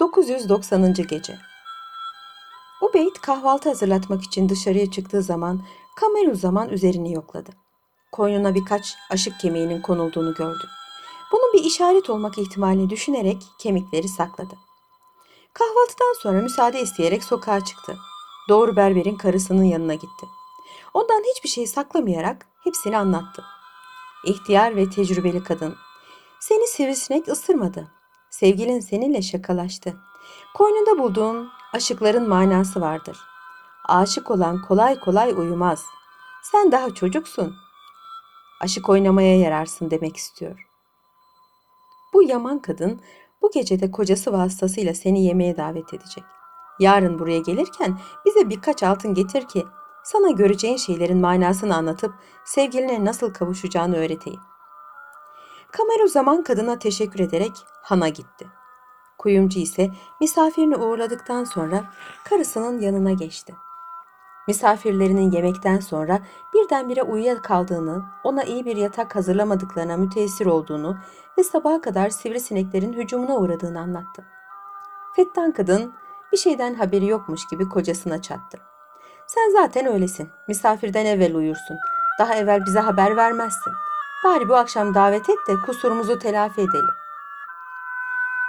990. Gece Ubeyd kahvaltı hazırlatmak için dışarıya çıktığı zaman Kameru zaman üzerini yokladı. Koynuna birkaç aşık kemiğinin konulduğunu gördü. Bunun bir işaret olmak ihtimalini düşünerek kemikleri sakladı. Kahvaltıdan sonra müsaade isteyerek sokağa çıktı. Doğru berberin karısının yanına gitti. Ondan hiçbir şey saklamayarak hepsini anlattı. İhtiyar ve tecrübeli kadın. Seni sivrisinek ısırmadı. Sevgilin seninle şakalaştı. Koynunda bulduğun aşıkların manası vardır. Aşık olan kolay kolay uyumaz. Sen daha çocuksun. Aşık oynamaya yararsın demek istiyor. Bu yaman kadın bu gecede kocası vasıtasıyla seni yemeğe davet edecek. Yarın buraya gelirken bize birkaç altın getir ki sana göreceğin şeylerin manasını anlatıp sevgiline nasıl kavuşacağını öğreteyim. Kameru zaman kadına teşekkür ederek hana gitti. Kuyumcu ise misafirini uğurladıktan sonra karısının yanına geçti. Misafirlerinin yemekten sonra birdenbire uyuyakaldığını, ona iyi bir yatak hazırlamadıklarına müteessir olduğunu ve sabaha kadar sivrisineklerin hücumuna uğradığını anlattı. Fettan kadın bir şeyden haberi yokmuş gibi kocasına çattı. Sen zaten öylesin. Misafirden evvel uyursun. Daha evvel bize haber vermezsin. Bari bu akşam davet et de kusurumuzu telafi edelim.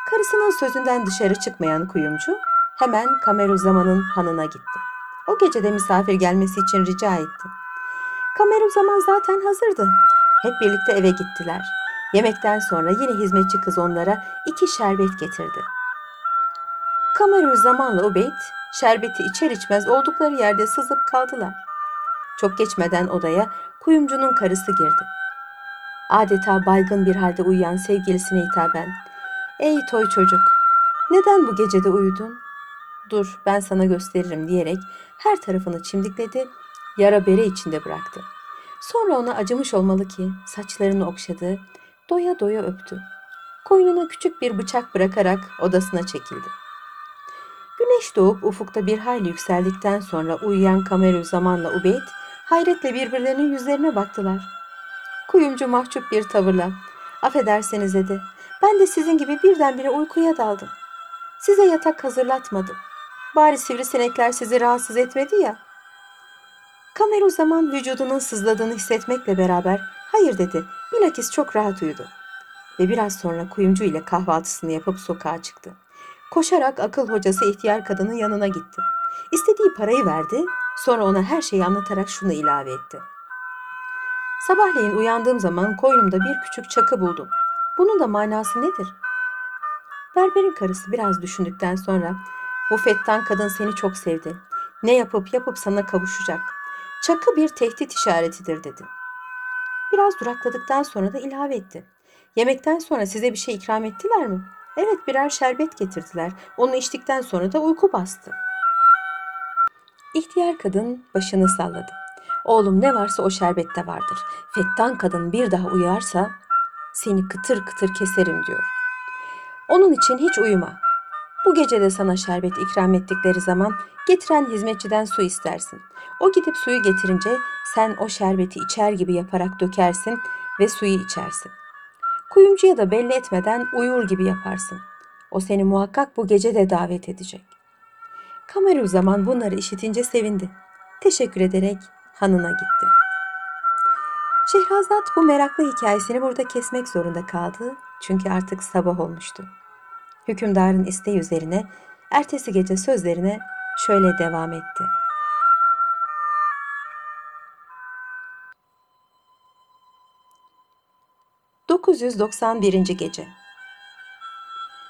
Karısının sözünden dışarı çıkmayan kuyumcu hemen Kameruzzaman'ın hanına gitti. O gece de misafir gelmesi için rica etti. Kameruzzaman zaten hazırdı. Hep birlikte eve gittiler. Yemekten sonra yine hizmetçi kız onlara iki şerbet getirdi. Kameruzzaman'la Ubeyd şerbeti içer içmez oldukları yerde sızıp kaldılar. Çok geçmeden odaya kuyumcunun karısı girdi. Adeta baygın bir halde uyuyan sevgilisine hitaben Ey toy çocuk, neden bu gecede uyudun? Dur, ben sana gösteririm diyerek her tarafını çimdikledi, yara bere içinde bıraktı. Sonra ona acımış olmalı ki saçlarını okşadı, doya doya öptü. Koynuna küçük bir bıçak bırakarak odasına çekildi. Güneş doğup ufukta bir hayli yükseldikten sonra uyuyan Kameru zamanla Ubeyd hayretle birbirlerinin yüzlerine baktılar. Kuyumcu mahcup bir tavırla, affederseniz dedi, ben de sizin gibi birdenbire uykuya daldım. Size yatak hazırlatmadım. Bari sivrisinekler sizi rahatsız etmedi ya. Kamer o zaman vücudunun sızladığını hissetmekle beraber hayır dedi. Bilakis çok rahat uyudu. Ve biraz sonra kuyumcu ile kahvaltısını yapıp sokağa çıktı. Koşarak akıl hocası ihtiyar kadının yanına gitti. İstediği parayı verdi, sonra ona her şeyi anlatarak şunu ilave etti. Sabahleyin uyandığım zaman koynumda bir küçük çakı buldum. Bunun da manası nedir? Berberin karısı biraz düşündükten sonra bu fettan kadın seni çok sevdi. Ne yapıp yapıp sana kavuşacak. Çakı bir tehdit işaretidir dedi. Biraz durakladıktan sonra da ilave etti. Yemekten sonra size bir şey ikram ettiler mi? Evet birer şerbet getirdiler. Onu içtikten sonra da uyku bastı. İhtiyar kadın başını salladı. Oğlum ne varsa o şerbette vardır. Fettan kadın bir daha uyarsa seni kıtır kıtır keserim diyor. Onun için hiç uyuma. Bu gece de sana şerbet ikram ettikleri zaman getiren hizmetçiden su istersin. O gidip suyu getirince sen o şerbeti içer gibi yaparak dökersin ve suyu içersin. Kuyumcuya da belli etmeden uyur gibi yaparsın. O seni muhakkak bu gece de davet edecek. Kameru zaman bunları işitince sevindi. Teşekkür ederek hanına gitti. Şehrazat bu meraklı hikayesini burada kesmek zorunda kaldı. Çünkü artık sabah olmuştu. Hükümdarın isteği üzerine ertesi gece sözlerine şöyle devam etti. ...991. Gece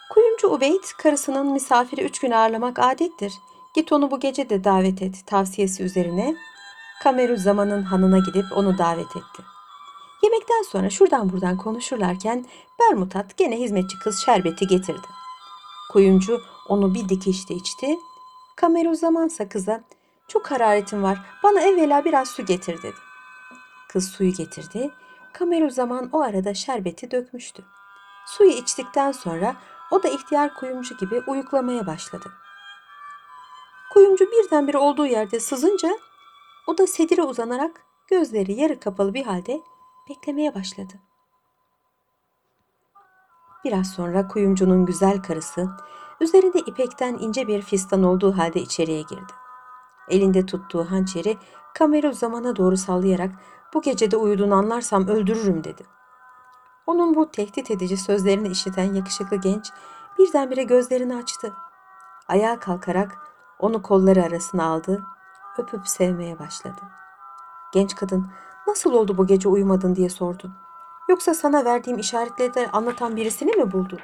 Kuyumcu Ubeyd, karısının misafiri üç gün ağırlamak adettir. Git onu bu gece de davet et tavsiyesi üzerine Kameru zamanın hanına gidip onu davet etti. Yemekten sonra şuradan buradan konuşurlarken Bermutat gene hizmetçi kız şerbeti getirdi. Kuyumcu onu bir dikişte içti. Kameru zamansa kıza çok hararetim var bana evvela biraz su getir dedi. Kız suyu getirdi. Kameru zaman o arada şerbeti dökmüştü. Suyu içtikten sonra o da ihtiyar kuyumcu gibi uyuklamaya başladı. Kuyumcu birdenbire olduğu yerde sızınca o da sedire uzanarak gözleri yarı kapalı bir halde beklemeye başladı. Biraz sonra kuyumcunun güzel karısı Üzerinde ipekten ince bir fistan olduğu halde içeriye girdi. Elinde tuttuğu hançeri Kameru zamana doğru sallayarak bu gecede uyuduğunu anlarsam öldürürüm dedi. Onun bu tehdit edici sözlerini işiten yakışıklı genç birdenbire gözlerini açtı. Ayağa kalkarak onu kolları arasına aldı, öpüp sevmeye başladı. Genç kadın nasıl oldu bu gece uyumadın diye sordu. Yoksa sana verdiğim işaretleri anlatan birisini mi buldun?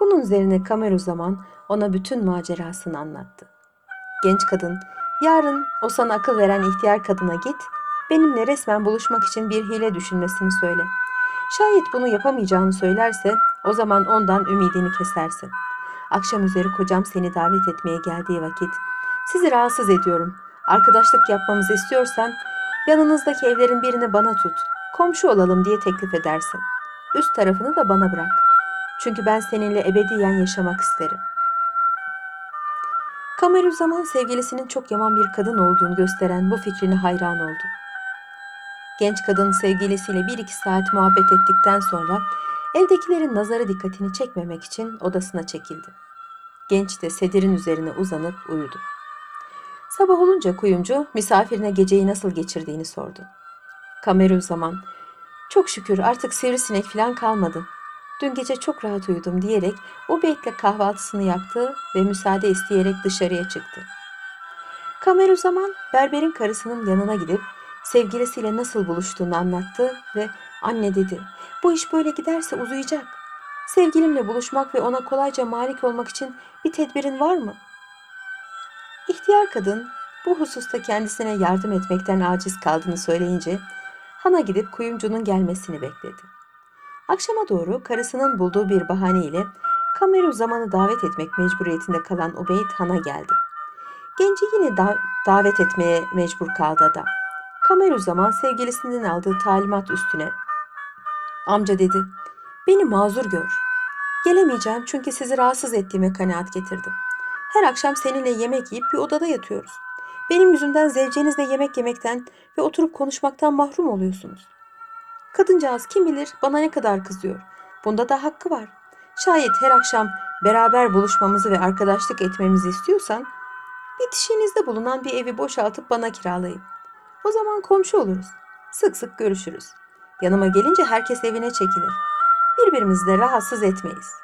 Bunun üzerine Kameru zaman ona bütün macerasını anlattı. Genç kadın, yarın o sana akıl veren ihtiyar kadına git, benimle resmen buluşmak için bir hile düşünmesini söyle. Şayet bunu yapamayacağını söylerse o zaman ondan ümidini kesersin. Akşam üzeri kocam seni davet etmeye geldiği vakit sizi rahatsız ediyorum. Arkadaşlık yapmamızı istiyorsan yanınızdaki evlerin birini bana tut. Komşu olalım diye teklif edersin. Üst tarafını da bana bırak. Çünkü ben seninle ebediyen yaşamak isterim. Kamerüzzaman sevgilisinin çok yaman bir kadın olduğunu gösteren bu fikrine hayran oldu. Genç kadın sevgilisiyle bir iki saat muhabbet ettikten sonra evdekilerin nazarı dikkatini çekmemek için odasına çekildi. Genç de sedirin üzerine uzanıp uyudu. Sabah olunca kuyumcu misafirine geceyi nasıl geçirdiğini sordu. Kamerüzzaman, çok şükür artık sivrisinek falan kalmadı. Dün gece çok rahat uyudum diyerek o beytle kahvaltısını yaptı ve müsaade isteyerek dışarıya çıktı. Kamerüzzaman berberin karısının yanına gidip sevgilisiyle nasıl buluştuğunu anlattı ve anne dedi bu iş böyle giderse uzayacak. Sevgilimle buluşmak ve ona kolayca malik olmak için bir tedbirin var mı? İhtiyar kadın bu hususta kendisine yardım etmekten aciz kaldığını söyleyince hana gidip kuyumcunun gelmesini bekledi. Akşama doğru karısının bulduğu bir bahaneyle Kameru zamanı davet etmek mecburiyetinde kalan Ubeyd Han'a geldi. Genci yine da- davet etmeye mecbur kaldı adam. Kameru zaman sevgilisinden aldığı talimat üstüne amca dedi beni mazur gör. Gelemeyeceğim çünkü sizi rahatsız ettiğime kanaat getirdim. Her akşam seninle yemek yiyip bir odada yatıyoruz. Benim yüzümden zevcenizle yemek yemekten ve oturup konuşmaktan mahrum oluyorsunuz. Kadıncağız kim bilir bana ne kadar kızıyor. Bunda da hakkı var. Şayet her akşam beraber buluşmamızı ve arkadaşlık etmemizi istiyorsan bitişiğinizde bulunan bir evi boşaltıp bana kiralayın. O zaman komşu oluruz. Sık sık görüşürüz. Yanıma gelince herkes evine çekilir. Birbirimizi de rahatsız etmeyiz.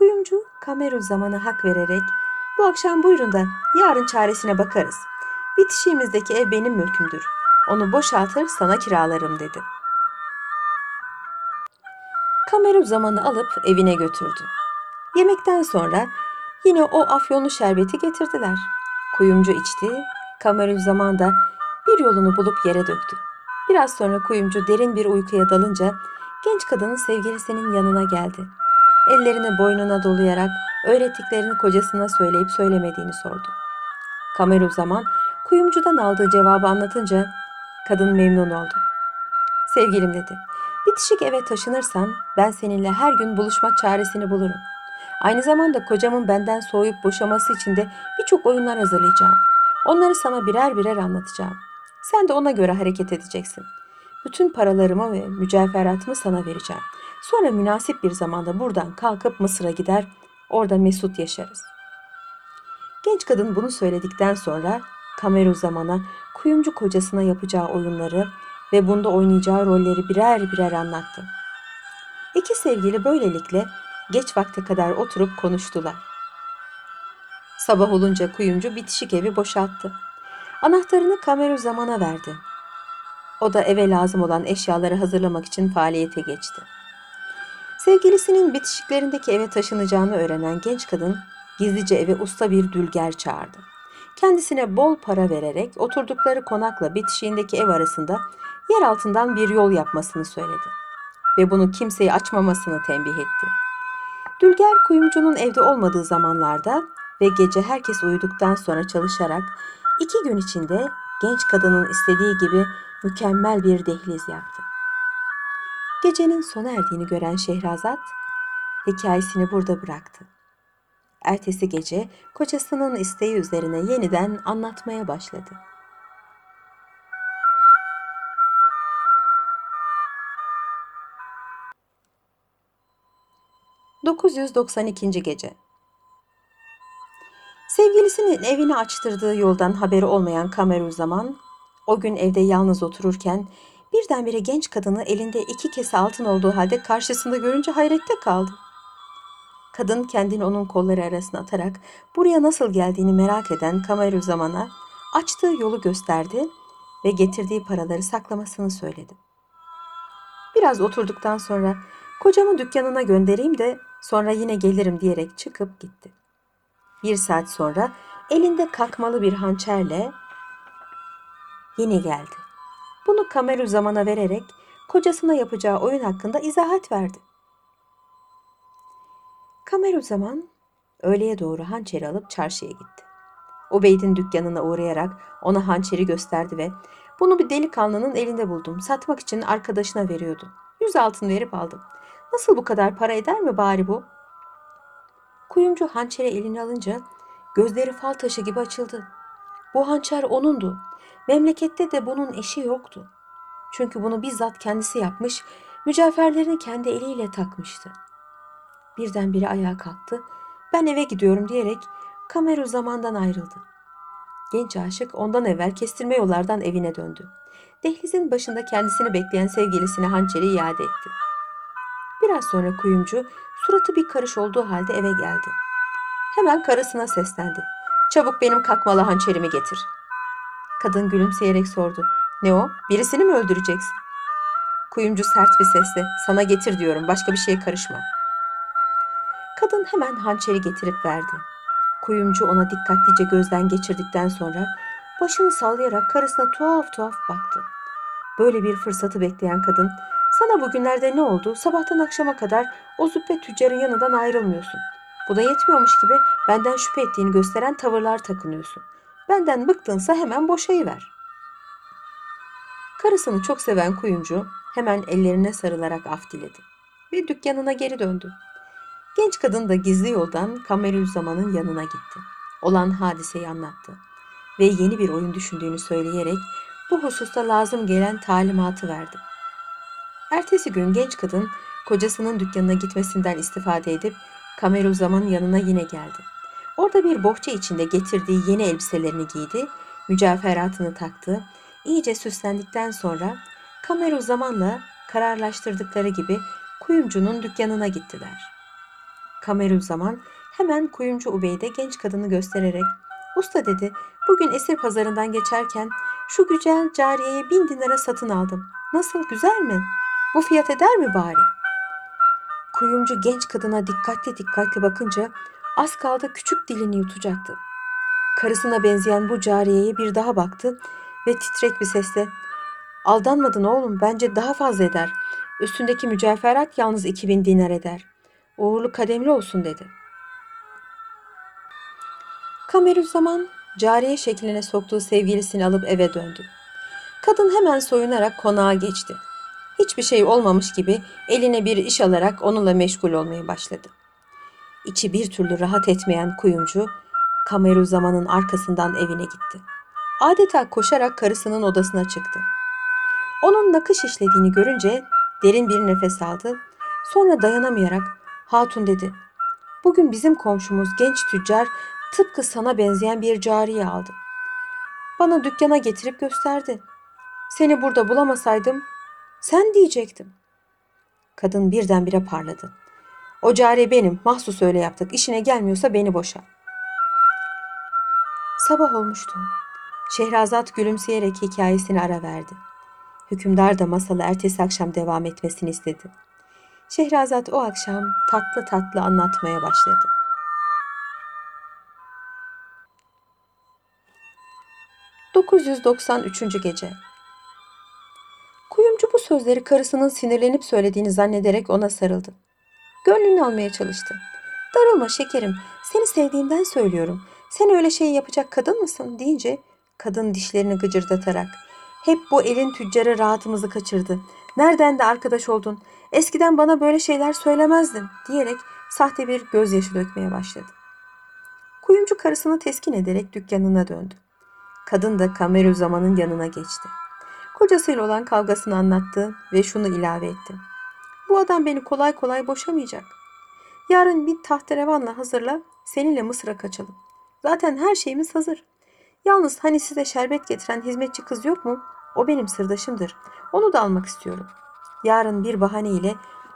Kuyumcu Kamerun zamana hak vererek bu akşam buyurun da yarın çaresine bakarız. Bitişiğimizdeki ev benim mülkümdür. Onu boşaltır sana kiralarım dedi. Kamerun zamanı alıp evine götürdü. Yemekten sonra yine o afyonlu şerbeti getirdiler. Kuyumcu içti, Kamerun zaman da bir yolunu bulup yere döktü. Biraz sonra kuyumcu derin bir uykuya dalınca genç kadının sevgilisinin yanına geldi. Ellerini boynuna dolayarak öğrettiklerini kocasına söyleyip söylemediğini sordu. Kameru zaman kuyumcudan aldığı cevabı anlatınca kadın memnun oldu. Sevgilim dedi, bitişik eve taşınırsan ben seninle her gün buluşma çaresini bulurum. Aynı zamanda kocamın benden soğuyup boşaması için de birçok oyunlar hazırlayacağım. Onları sana birer birer anlatacağım. Sen de ona göre hareket edeceksin. Bütün paralarımı ve mücevheratımı sana vereceğim. Sonra münasip bir zamanda buradan kalkıp Mısır'a gider, orada mesut yaşarız. Genç kadın bunu söyledikten sonra Kameru zamana kuyumcu kocasına yapacağı oyunları ve bunda oynayacağı rolleri birer birer anlattı. İki sevgili böylelikle geç vakte kadar oturup konuştular. Sabah olunca kuyumcu bitişik evi boşalttı. Anahtarını Kameru zamana verdi. O da eve lazım olan eşyaları hazırlamak için faaliyete geçti. Sevgilisinin bitişiklerindeki eve taşınacağını öğrenen genç kadın gizlice eve usta bir dülger çağırdı. Kendisine bol para vererek oturdukları konakla bitişiğindeki ev arasında yer altından bir yol yapmasını söyledi. Ve bunu kimseye açmamasını tembih etti. Dülger kuyumcunun evde olmadığı zamanlarda ve gece herkes uyuduktan sonra çalışarak iki gün içinde genç kadının istediği gibi mükemmel bir dehliz yaptı. Gecenin sona erdiğini gören Şehrazat hikayesini burada bıraktı. Ertesi gece kocasının isteği üzerine yeniden anlatmaya başladı. 992. Gece Sevgilisinin evini açtırdığı yoldan haberi olmayan Kameruzzaman, o gün evde yalnız otururken birdenbire genç kadını elinde iki kese altın olduğu halde karşısında görünce hayrette kaldı. Kadın kendini onun kolları arasına atarak buraya nasıl geldiğini merak eden Kameruzzaman'a açtığı yolu gösterdi ve getirdiği paraları saklamasını söyledi. Biraz oturduktan sonra kocamı dükkanına göndereyim de sonra yine gelirim diyerek çıkıp gitti. Bir saat sonra elinde kakmalı bir hançerle yine geldi. Bunu Kameru zamana vererek kocasına yapacağı oyun hakkında izahat verdi. Kameru zaman öğleye doğru hançeri alıp çarşıya gitti. Ubeyd'in dükkanına uğrayarak ona hançeri gösterdi ve bunu bir delikanlının elinde buldum. Satmak için arkadaşına veriyordu. Yüz altın verip aldım. Nasıl bu kadar para eder mi bari bu? Kuyumcu hançeri eline alınca gözleri fal taşı gibi açıldı. Bu hançer onundu. Memlekette de bunun eşi yoktu. Çünkü bunu bizzat kendisi yapmış, mücevherlerini kendi eliyle takmıştı. Birdenbire ayağa kalktı. Ben eve gidiyorum diyerek Kameru zamandan ayrıldı. Genç aşık ondan evvel kestirme yollardan evine döndü. Dehlizin başında kendisini bekleyen sevgilisine hançeri iade etti. Biraz sonra kuyumcu suratı bir karış olduğu halde eve geldi. Hemen karısına seslendi. Çabuk benim kakmalı hançerimi getir. Kadın gülümseyerek sordu. Ne o? Birisini mi öldüreceksin? Kuyumcu sert bir sesle sana getir diyorum başka bir şeye karışma. Kadın hemen hançeri getirip verdi. Kuyumcu ona dikkatlice gözden geçirdikten sonra başını sallayarak karısına tuhaf tuhaf baktı. Böyle bir fırsatı bekleyen kadın, sana bugünlerde ne oldu? Sabahtan akşama kadar o züppe tüccarın yanından ayrılmıyorsun. Bu da yetmiyormuş gibi benden şüphe ettiğini gösteren tavırlar takınıyorsun. Benden bıktınsa hemen boşayıver. Karısını çok seven kuyumcu hemen ellerine sarılarak af diledi ve dükkanına geri döndü. Genç kadın da gizli yoldan Kamerüzzaman'ın yanına gitti. Olan hadiseyi anlattı ve yeni bir oyun düşündüğünü söyleyerek bu hususta lazım gelen talimatı verdi. Ertesi gün genç kadın kocasının dükkanına gitmesinden istifade edip Kameruzzaman'ın yanına yine geldi. Orada bir bohça içinde getirdiği yeni elbiselerini giydi, mücevheratını taktı, iyice süslendikten sonra Kameruzzaman'la kararlaştırdıkları gibi kuyumcunun dükkanına gittiler. Kameruzzaman hemen kuyumcu Ubeyde genç kadını göstererek Usta dedi bugün esir pazarından geçerken şu güzel cariyeye bin dinara satın aldım. Nasıl güzel mi? Bu fiyat eder mi bari? Kuyumcu genç kadına dikkatli dikkatli bakınca az kaldı küçük dilini yutacaktı. Karısına benzeyen bu cariyeye bir daha baktı ve titrek bir sesle Aldanmadın oğlum bence daha fazla eder. Üstündeki mücevherat yalnız 2000 dinar eder. Uğurlu kademli olsun dedi. Kamerüzzaman cariye şekline soktuğu sevgilisini alıp eve döndü. Kadın hemen soyunarak konağa geçti. Hiçbir şey olmamış gibi eline bir iş alarak onunla meşgul olmaya başladı. İçi bir türlü rahat etmeyen kuyumcu Kameruzzaman'ın arkasından evine gitti. Adeta koşarak karısının odasına çıktı. Onun nakış işlediğini görünce derin bir nefes aldı. Sonra dayanamayarak hatun dedi. Bugün bizim komşumuz genç tüccar tıpkı sana benzeyen bir cariye aldı. Bana dükkana getirip gösterdi. Seni burada bulamasaydım sen diyecektim. Kadın birdenbire parladı. O cariye benim, mahsus öyle yaptık. İşine gelmiyorsa beni boşa. Sabah olmuştu. Şehrazat gülümseyerek hikayesini ara verdi. Hükümdar da masalı ertesi akşam devam etmesini istedi. Şehrazat o akşam tatlı tatlı anlatmaya başladı. ...993. Gece Kuyumcu bu sözleri karısının sinirlenip söylediğini zannederek ona sarıldı. Gönlünü almaya çalıştı. Darılma şekerim, seni sevdiğimden söylüyorum. Sen öyle şey yapacak kadın mısın deyince kadın dişlerini gıcırdatarak hep bu elin tüccarı rahatımızı kaçırdı. Nereden de arkadaş oldun? Eskiden bana böyle şeyler söylemezdin diyerek sahte bir gözyaşı dökmeye başladı. Kuyumcu karısını teskin ederek dükkanına döndü. Kadın da Kameru zamanın yanına geçti. Kocasıyla olan kavgasını anlattı ve şunu ilave etti. Bu adam beni kolay kolay boşamayacak. Yarın bir tahterevanla hazırla, seninle Mısır'a kaçalım. Zaten her şeyimiz hazır. Yalnız hani size şerbet getiren hizmetçi kız yok mu? O benim sırdaşımdır. Onu da almak istiyorum. Yarın bir bahaneyle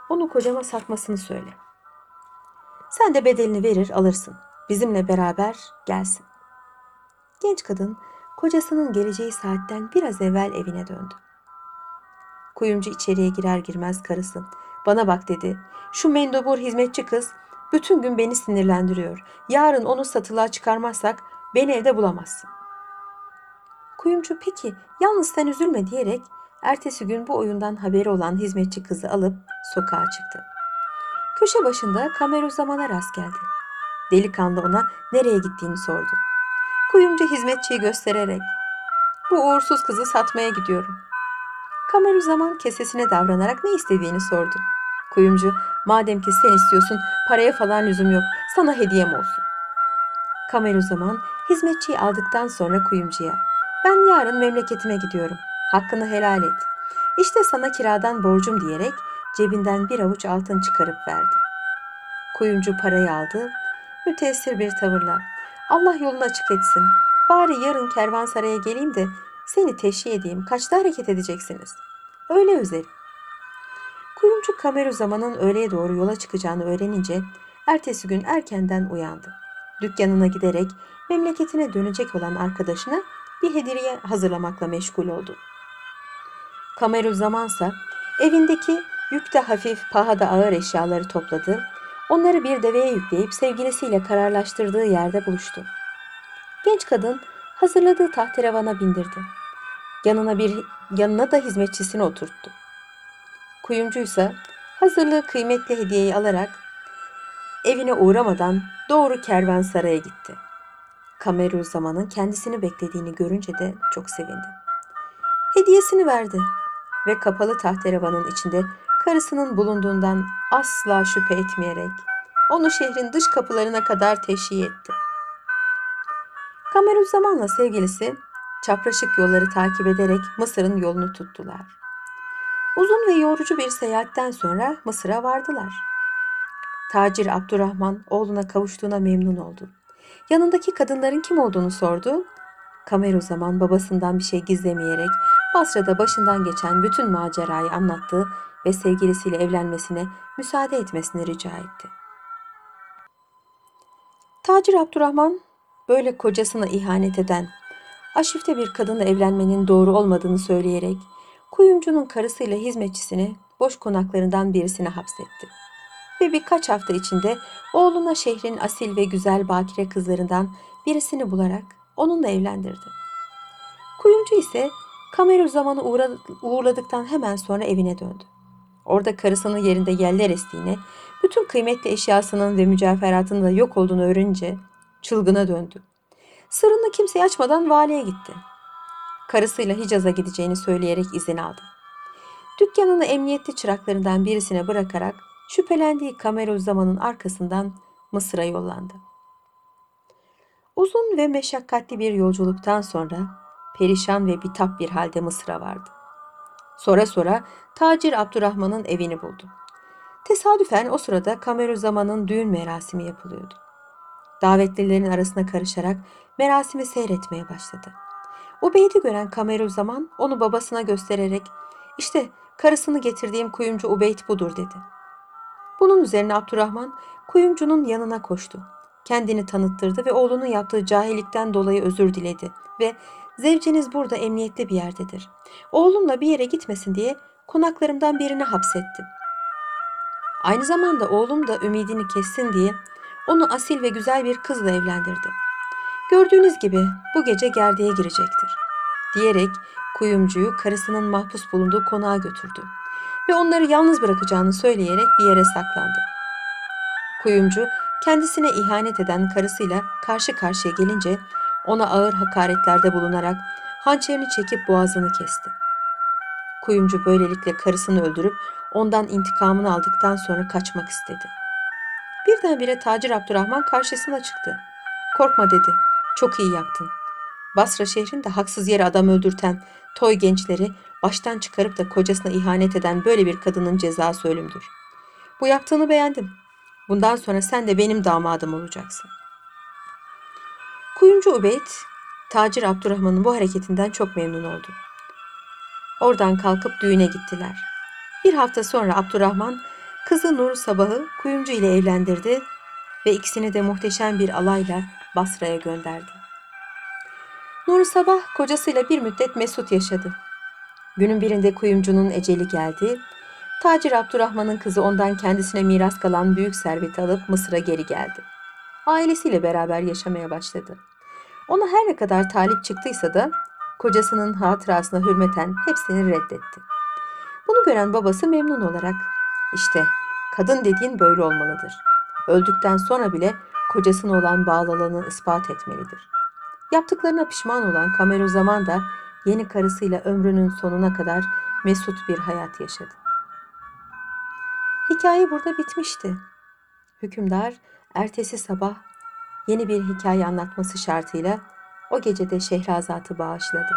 onu kocama satmasını söyle. Sen de bedelini verir alırsın. Bizimle beraber gelsin. Genç kadın kocasının geleceği saatten biraz evvel evine döndü. Kuyumcu içeriye girer girmez karısı. Bana bak dedi. Şu mendobur hizmetçi kız bütün gün beni sinirlendiriyor. Yarın onu satılığa çıkarmazsak beni evde bulamazsın. Kuyumcu peki yalnız sen üzülme diyerek ertesi gün bu oyundan haberi olan hizmetçi kızı alıp sokağa çıktı. Köşe başında Kameruzzaman'a rast geldi. Delikanlı ona nereye gittiğini sordu. Kuyumcu hizmetçiyi göstererek bu uğursuz kızı satmaya gidiyorum. Kameruzzaman kesesine davranarak ne istediğini sordu. Kuyumcu madem ki sen istiyorsun paraya falan lüzum yok sana hediyem olsun. Kameruzzaman hizmetçiyi aldıktan sonra kuyumcuya ben yarın memleketime gidiyorum. Hakkını helal et. İşte sana kiradan borcum diyerek cebinden bir avuç altın çıkarıp verdi. Kuyumcu parayı aldı. Müteessir bir tavırla. Allah yolunu açık etsin. Bari yarın kervansaraya geleyim de seni teşhi edeyim. Kaçta hareket edeceksiniz? Öyle üzerim. Kuyumcu Kameru zamanın öğleye doğru yola çıkacağını öğrenince ertesi gün erkenden uyandı. Dükkanına giderek memleketine dönecek olan arkadaşına bir hediye hazırlamakla meşgul oldu. Kameru zamansa evindeki yükte hafif, pahada ağır eşyaları topladı. Onları bir deveye yükleyip sevgilisiyle kararlaştırdığı yerde buluştu. Genç kadın hazırladığı tahteravana bindirdi. Yanına bir yanına da hizmetçisini oturttu. Kuyumcuysa hazırlığı kıymetli hediyeyi alarak evine uğramadan doğru kervansaraya gitti. Kameruzzaman'ın kendisini beklediğini görünce de çok sevindi. Hediyesini verdi ve kapalı tahterevanın içinde karısının bulunduğundan asla şüphe etmeyerek onu şehrin dış kapılarına kadar teşhi etti. Kameruzzaman'la sevgilisi çapraşık yolları takip ederek Mısır'ın yolunu tuttular. Uzun ve yorucu bir seyahatten sonra Mısır'a vardılar. Tacir Abdurrahman oğluna kavuştuğuna memnun oldu. Yanındaki kadınların kim olduğunu sordu. Kameru zaman babasından bir şey gizlemeyerek Basra'da başından geçen bütün macerayı anlattı ve sevgilisiyle evlenmesine müsaade etmesini rica etti. Tacir Abdurrahman böyle kocasına ihanet eden, aşifte bir kadınla evlenmenin doğru olmadığını söyleyerek kuyumcunun karısıyla hizmetçisini boş konaklarından birisine hapsetti. Ve birkaç hafta içinde oğluna şehrin asil ve güzel bakire kızlarından birisini bularak onunla evlendirdi. Kuyumcu ise Kameru zamanı uğurladıktan hemen sonra evine döndü. Orada karısının yerinde yeller estiğini, bütün kıymetli eşyasının ve mücevheratının da yok olduğunu öğrenince çılgına döndü. Sırrını kimseye açmadan valiye gitti. Karısıyla Hicaz'a gideceğini söyleyerek izin aldı. Dükkanını emniyetli çıraklarından birisine bırakarak şüphelendiği Kameruzzaman'ın arkasından Mısır'a yollandı. Uzun ve meşakkatli bir yolculuktan sonra perişan ve bitap bir halde Mısır'a vardı. Sonra sonra Tacir Abdurrahman'ın evini buldu. Tesadüfen o sırada Kameruzzaman'ın düğün merasimi yapılıyordu. Davetlilerin arasına karışarak merasimi seyretmeye başladı. Ubeyd'i gören Kameruzzaman onu babasına göstererek işte karısını getirdiğim kuyumcu Ubeyd budur dedi. Bunun üzerine Abdurrahman kuyumcunun yanına koştu. Kendini tanıttırdı ve oğlunun yaptığı cahillikten dolayı özür diledi ve zevceniz burada emniyetli bir yerdedir. Oğlumla bir yere gitmesin diye konaklarımdan birine hapsettim. Aynı zamanda oğlum da ümidini kessin diye onu asil ve güzel bir kızla evlendirdim. Gördüğünüz gibi bu gece gerdeğe girecektir. Diyerek kuyumcuyu karısının mahpus bulunduğu konağa götürdü ve onları yalnız bırakacağını söyleyerek bir yere saklandı. Kuyumcu kendisine ihanet eden karısıyla karşı karşıya gelince ona ağır hakaretlerde bulunarak hançerini çekip boğazını kesti. Kuyumcu böylelikle karısını öldürüp ondan intikamını aldıktan sonra kaçmak istedi. Birdenbire Tacir Abdurrahman karşısına çıktı. Korkma dedi. Çok iyi yaptın. Basra şehrinde haksız yere adam öldürten toy gençleri baştan çıkarıp da kocasına ihanet eden böyle bir kadının cezası ölümdür. Bu yaptığını beğendim. Bundan sonra sen de benim damadım olacaksın. Kuyumcu Ubeyd, Tacir Abdurrahman'ın bu hareketinden çok memnun oldu. Oradan kalkıp düğüne gittiler. Bir hafta sonra Abdurrahman kızı Nur Sabah'ı kuyumcu ile evlendirdi ve ikisini de muhteşem bir alayla Basra'ya gönderdi. Nur Sabah kocasıyla bir müddet mesut yaşadı. Günün birinde kuyumcunun eceli geldi. Tacir Abdurrahman'ın kızı ondan kendisine miras kalan büyük serveti alıp Mısır'a geri geldi. Ailesiyle beraber yaşamaya başladı. Ona her ne kadar talip çıktıysa da kocasının hatırasına hürmeten hepsini reddetti. Bunu gören babası memnun olarak işte kadın dediğin böyle olmalıdır. Öldükten sonra bile kocasına olan bağlılığını ispat etmelidir. Yaptıklarına pişman olan Kameruzaman da yeni karısıyla ömrünün sonuna kadar mesut bir hayat yaşadı. Hikaye burada bitmişti. Hükümdar ertesi sabah yeni bir hikaye anlatması şartıyla o gecede Şehrazat'ı bağışladı.